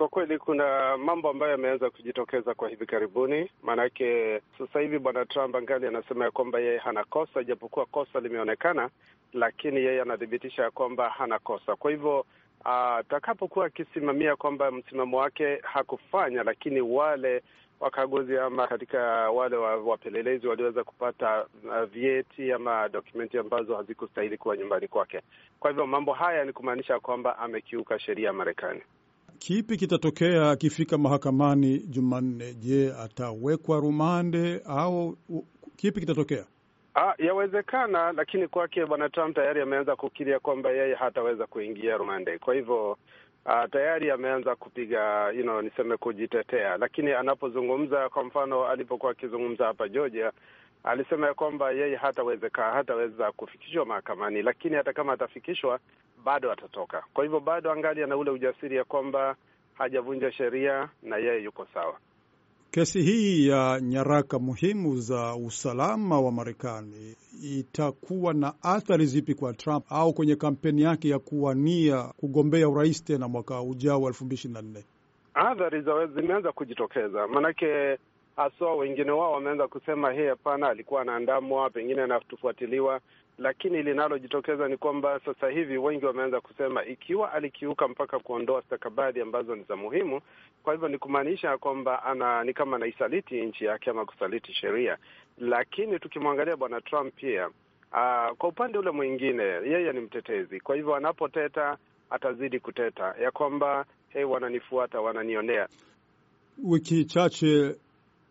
Kwa kweli kuna mambo ambayo yameanza kujitokeza kwa hivi karibuni. Maanake sasa hivi bwana Trump angali anasema ya kwamba yeye hana kosa, ijapokuwa kosa limeonekana, lakini yeye anathibitisha ya kwamba hana kosa. Kwa hivyo atakapokuwa uh, akisimamia kwamba msimamo wake hakufanya, lakini wale wakaguzi ama katika wale wapelelezi waliweza kupata uh, vyeti ama dokumenti ambazo hazikustahili kuwa nyumbani kwake. Kwa hivyo mambo haya ni kumaanisha kwamba amekiuka sheria ya Marekani. Kipi kitatokea akifika mahakamani Jumanne? Je, atawekwa rumande au kipi kitatokea? Ah, yawezekana, lakini kwake bwana Trump tayari ameanza kukiria kwamba yeye hataweza kuingia rumande. Kwa hivyo Uh, tayari ameanza kupiga you know, niseme kujitetea, lakini anapozungumza, kwa mfano alipokuwa akizungumza hapa Georgia, alisema ya kwamba yeye hatawezeka hataweza kufikishwa mahakamani, lakini hata kama atafikishwa bado atatoka. Kwa hivyo bado angali ana ule ujasiri ya kwamba hajavunja sheria na yeye yuko sawa. Kesi hii ya nyaraka muhimu za usalama wa Marekani itakuwa na athari zipi kwa Trump au kwenye kampeni yake ya kuwania kugombea urais tena mwaka ujao wa elfu mbili ishirini na nne? Athari zimeanza kujitokeza, maanake haswa wengine wao wameanza kusema hii, hapana, alikuwa anaandamwa, pengine anatufuatiliwa. Lakini linalojitokeza ni kwamba sasa hivi wengi wameanza kusema ikiwa alikiuka mpaka kuondoa stakabadhi ambazo ni za muhimu, kwa hivyo ni kumaanisha kwamba ana ni kama anaisaliti nchi yake ama kusaliti sheria. Lakini tukimwangalia bwana Trump pia uh, kwa upande ule mwingine, yeye ni mtetezi, kwa hivyo anapoteta atazidi kuteta ya kwamba hey, wananifuata, wananionea. Wiki chache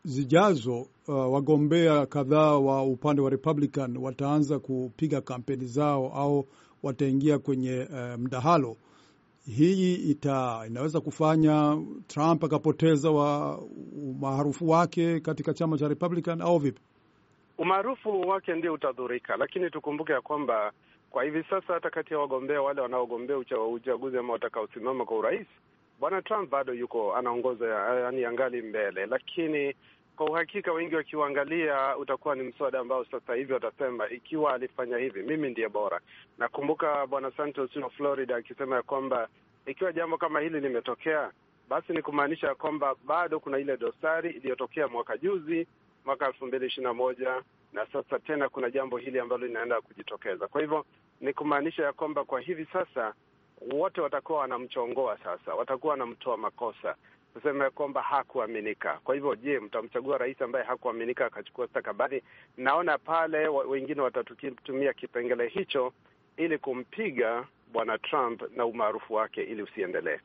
zijazo uh, wagombea kadhaa wa upande wa Republican wataanza kupiga kampeni zao au wataingia kwenye uh, mdahalo. Hii ita, inaweza kufanya Trump akapoteza wa umaarufu wake katika chama cha Republican au vipi? Umaarufu wake ndio utadhurika, lakini tukumbuke ya kwamba kwa hivi sasa hata kati ya wagombea wale wanaogombea uchaguzi ama watakaosimama kwa urais, bwana Trump bado yuko anaongoza, yaani angali mbele, lakini kwa uhakika wengi wakiuangalia utakuwa ni mswada ambao sasa hivi watasema ikiwa alifanya hivi, mimi ndiye bora. Nakumbuka bwana Santos wa Florida akisema ya kwamba ikiwa jambo kama hili limetokea, basi ni kumaanisha ya kwamba bado kuna ile dosari iliyotokea mwaka juzi, mwaka elfu mbili ishirini na moja na sasa tena kuna jambo hili ambalo linaenda kujitokeza. Kwa hivyo ni kumaanisha ya kwamba kwa hivi sasa wote watakuwa wanamchongoa, sasa watakuwa wanamtoa makosa kusema ya kwamba hakuaminika. Kwa hivyo, je, mtamchagua rais ambaye hakuaminika akachukua stakabadhi? Naona pale wengine watatumia kipengele hicho ili kumpiga bwana Trump na umaarufu wake ili usiendelee.